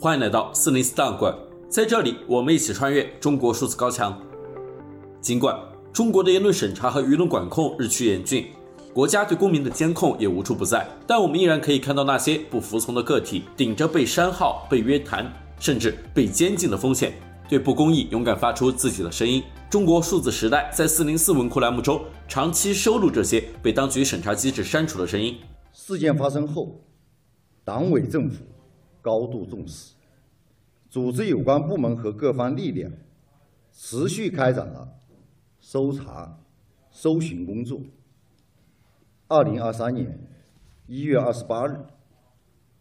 欢迎来到四零四档案馆，在这里我们一起穿越中国数字高墙。尽管中国的言论审查和舆论管控日趋严峻，国家对公民的监控也无处不在，但我们依然可以看到那些不服从的个体顶着被删号、被约谈，甚至被监禁的风险，对不公义勇敢发出自己的声音。中国数字时代在四零四文库栏目中长期收录这些被当局审查机制删除的声音。事件发生后，党委政府高度重视，组织有关部门和各方力量，持续开展了搜查、搜寻工作。二零二三年一月二十八日，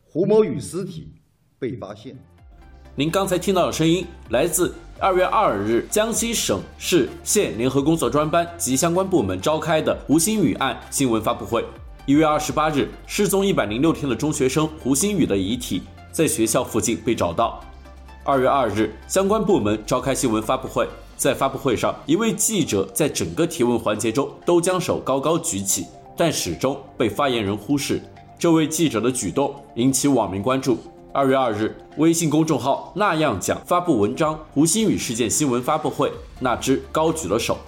胡某宇尸体被发现。您刚才听到的声音来自二月二日江西省市县联合工作专班及相关部门召开的胡鑫宇案新闻发布会。一月二十八日，失踪一百零六天的中学生胡鑫宇的遗体在学校附近被找到。二月二日，相关部门召开新闻发布会，在发布会上，一位记者在整个提问环节中都将手高高举起，但始终被发言人忽视。这位记者的举动引起网民关注。二月二日，微信公众号那样讲发布文章《胡鑫宇事件新闻发布会》，那只高举了手。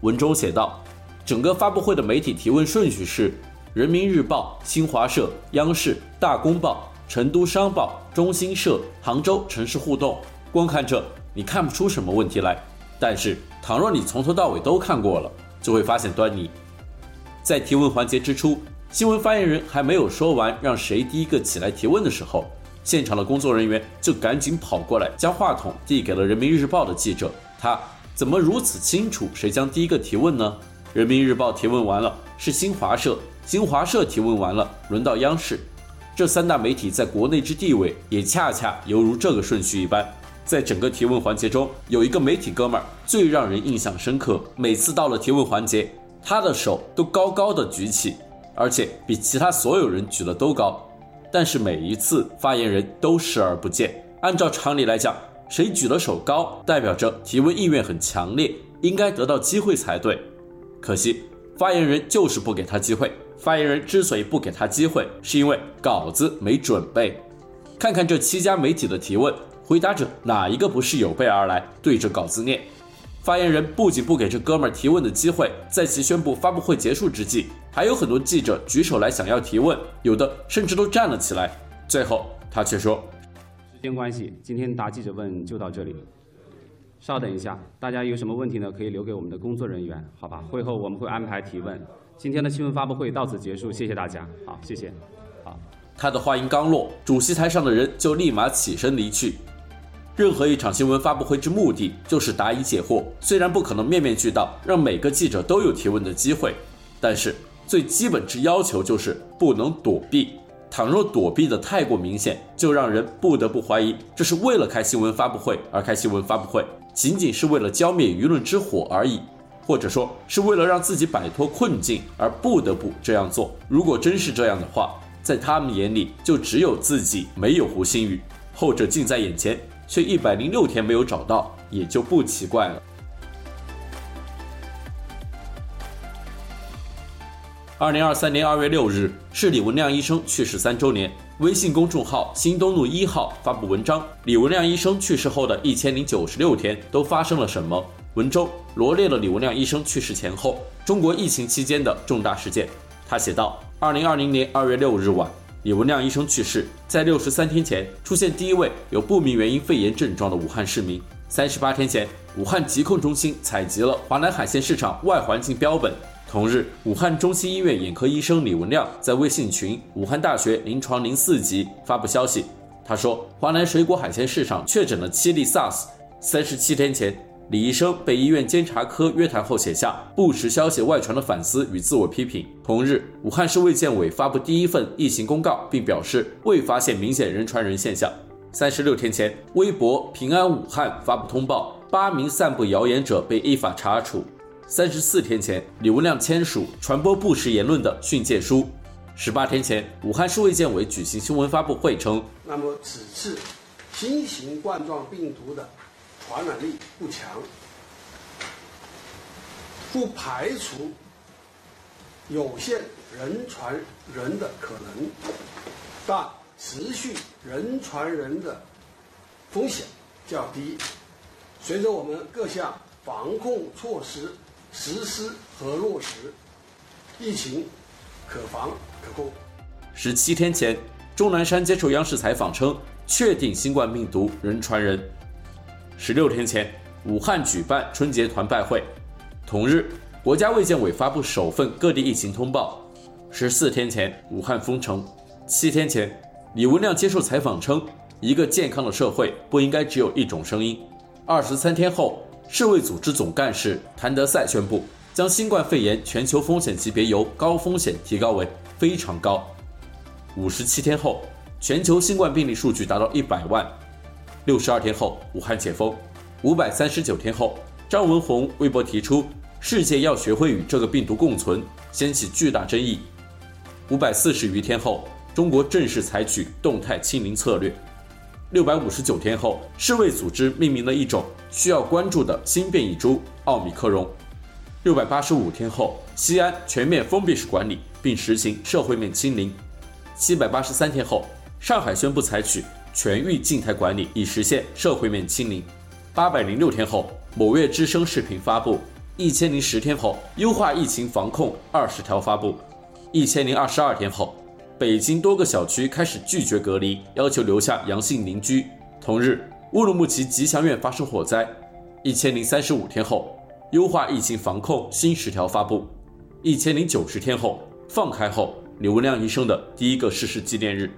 文中写道：整个发布会的媒体提问顺序是人民日报、新华社、央视、大公报、成都商报、中新社、杭州城市互动。光看这，你看不出什么问题来。但是，倘若你从头到尾都看过了，就会发现端倪。在提问环节之初，新闻发言人还没有说完让谁第一个起来提问的时候。现场的工作人员就赶紧跑过来，将话筒递给了人民日报的记者。他怎么如此清楚谁将第一个提问呢？人民日报提问完了，是新华社；新华社提问完了，轮到央视。这三大媒体在国内之地位，也恰恰犹如这个顺序一般。在整个提问环节中，有一个媒体哥们儿最让人印象深刻。每次到了提问环节，他的手都高高的举起，而且比其他所有人举得都高。但是每一次发言人都视而不见。按照常理来讲，谁举了手高，代表着提问意愿很强烈，应该得到机会才对。可惜发言人就是不给他机会。发言人之所以不给他机会，是因为稿子没准备。看看这七家媒体的提问，回答者哪一个不是有备而来，对着稿子念？发言人不仅不给这哥们儿提问的机会，在其宣布发布会结束之际，还有很多记者举手来想要提问，有的甚至都站了起来。最后他却说：“时间关系，今天答记者问就到这里。稍等一下，大家有什么问题呢？可以留给我们的工作人员，好吧？会后我们会安排提问。今天的新闻发布会到此结束，谢谢大家。好，谢谢。好。”他的话音刚落，主席台上的人就立马起身离去。任何一场新闻发布会之目的就是答疑解惑，虽然不可能面面俱到，让每个记者都有提问的机会，但是最基本之要求就是不能躲避。倘若躲避的太过明显，就让人不得不怀疑这是为了开新闻发布会而开新闻发布会，仅仅是为了浇灭舆论之火而已，或者说是为了让自己摆脱困境而不得不这样做。如果真是这样的话，在他们眼里就只有自己，没有胡鑫宇，后者近在眼前。却一百零六天没有找到，也就不奇怪了。二零二三年二月六日是李文亮医生去世三周年。微信公众号“新东路一号”发布文章：李文亮医生去世后的一千零九十六天都发生了什么？文中罗列了李文亮医生去世前后中国疫情期间的重大事件。他写道：二零二零年二月六日晚。李文亮医生去世，在六十三天前出现第一位有不明原因肺炎症状的武汉市民。三十八天前，武汉疾控中心采集了华南海鲜市场外环境标本。同日，武汉中心医院眼科医生李文亮在微信群“武汉大学临床零四级”发布消息，他说，华南水果海鲜市场确诊了七例 SARS。三十七天前。李医生被医院监察科约谈后，写下不实消息外传的反思与自我批评。同日，武汉市卫健委发布第一份疫情公告，并表示未发现明显人传人现象。三十六天前，微博“平安武汉”发布通报，八名散布谣言者被依法查处。三十四天前，李文亮签署传播不实言论的训诫书。十八天前，武汉市卫健委举行新闻发布会称，那么此次新型冠状病毒的。传染力不强，不排除有限人传人的可能，但持续人传人的风险较低。随着我们各项防控措施实施和落实，疫情可防可控。十七天前，钟南山接受央视采访称，确定新冠病毒人传人。十六天前，武汉举办春节团拜会。同日，国家卫健委发布首份各地疫情通报。十四天前，武汉封城。七天前，李文亮接受采访称，一个健康的社会不应该只有一种声音。二十三天后，世卫组织总干事谭德赛宣布，将新冠肺炎全球风险级别由高风险提高为非常高。五十七天后，全球新冠病例数据达到一百万。六十二天后，武汉解封。五百三十九天后，张文宏微博提出，世界要学会与这个病毒共存，掀起巨大争议。五百四十余天后，中国正式采取动态清零策略。六百五十九天后，世卫组织命名了一种需要关注的新变异株奥密克戎。六百八十五天后，西安全面封闭式管理并实行社会面清零。七百八十三天后，上海宣布采取全域静态管理，以实现社会面清零。八百零六天后，某月之声视频发布。一千零十天后，优化疫情防控二十条发布。一千零二十二天后，北京多个小区开始拒绝隔离，要求留下阳性邻居。同日，乌鲁木齐吉祥苑发生火灾。一千零三十五天后，优化疫情防控新十条发布。一千零九十天后，放开后，李文亮医生的第一个逝世纪念日。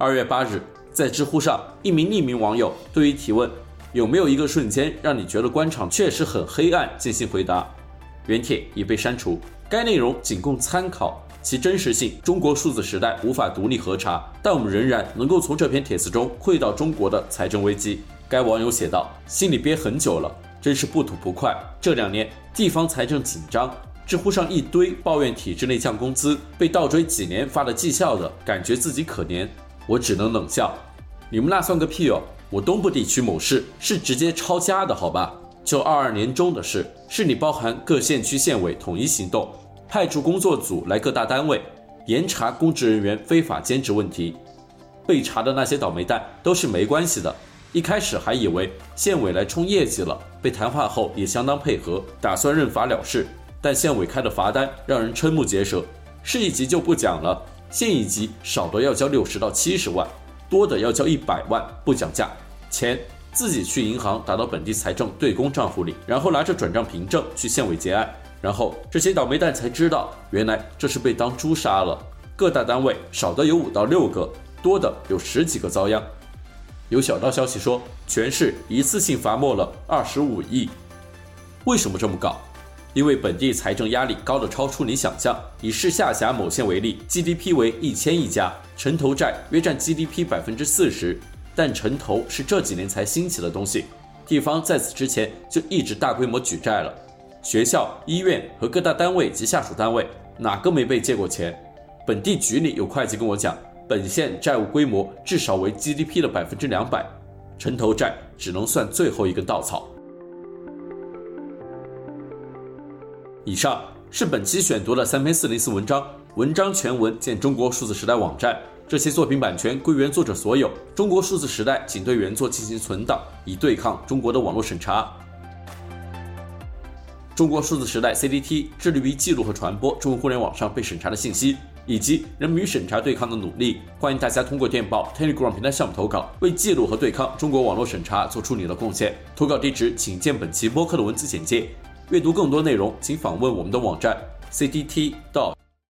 二月八日。在知乎上，一名匿名网友对于提问有没有一个瞬间让你觉得官场确实很黑暗进行回答，原帖已被删除。该内容仅供参考，其真实性中国数字时代无法独立核查，但我们仍然能够从这篇帖子中窥到中国的财政危机。该网友写道：“心里憋很久了，真是不吐不快。这两年地方财政紧张，知乎上一堆抱怨体制内降工资，被倒追几年发了绩效的，感觉自己可怜。”我只能冷笑，你们那算个屁哦！我东部地区某市是直接抄家的，好吧？就二二年中的事，是你包含各县区县委统一行动，派出工作组来各大单位严查公职人员非法兼职问题。被查的那些倒霉蛋都是没关系的，一开始还以为县委来冲业绩了，被谈话后也相当配合，打算认罚了事。但县委开的罚单让人瞠目结舌，市一级就不讲了。县一级少的要交六十到七十万，多的要交一百万，不讲价，钱自己去银行打到本地财政对公账户里，然后拿着转账凭证去县委结案，然后这些倒霉蛋才知道，原来这是被当猪杀了。各大单位少的有五到六个，多的有十几个遭殃。有小道消息说，全市一次性罚没了二十五亿，为什么这么搞？因为本地财政压力高得超出你想象。以市下辖某县为例，GDP 为一千亿加，城投债约占 GDP 百分之四十。但城投是这几年才兴起的东西，地方在此之前就一直大规模举债了。学校、医院和各大单位及下属单位哪个没被借过钱？本地局里有会计跟我讲，本县债务规模至少为 GDP 的百分之两百，城投债只能算最后一根稻草。以上是本期选读的三篇四零四文章，文章全文见中国数字时代网站。这些作品版权归原作者所有，中国数字时代仅对原作进行存档，以对抗中国的网络审查。中国数字时代 CDT 致力于记录和传播中国互联网上被审查的信息，以及人们与审查对抗的努力。欢迎大家通过电报 Telegram 平台项目投稿，为记录和对抗中国网络审查做出你的贡献。投稿地址请见本期播客的文字简介。阅读更多内容，请访问我们的网站 cdt.dot。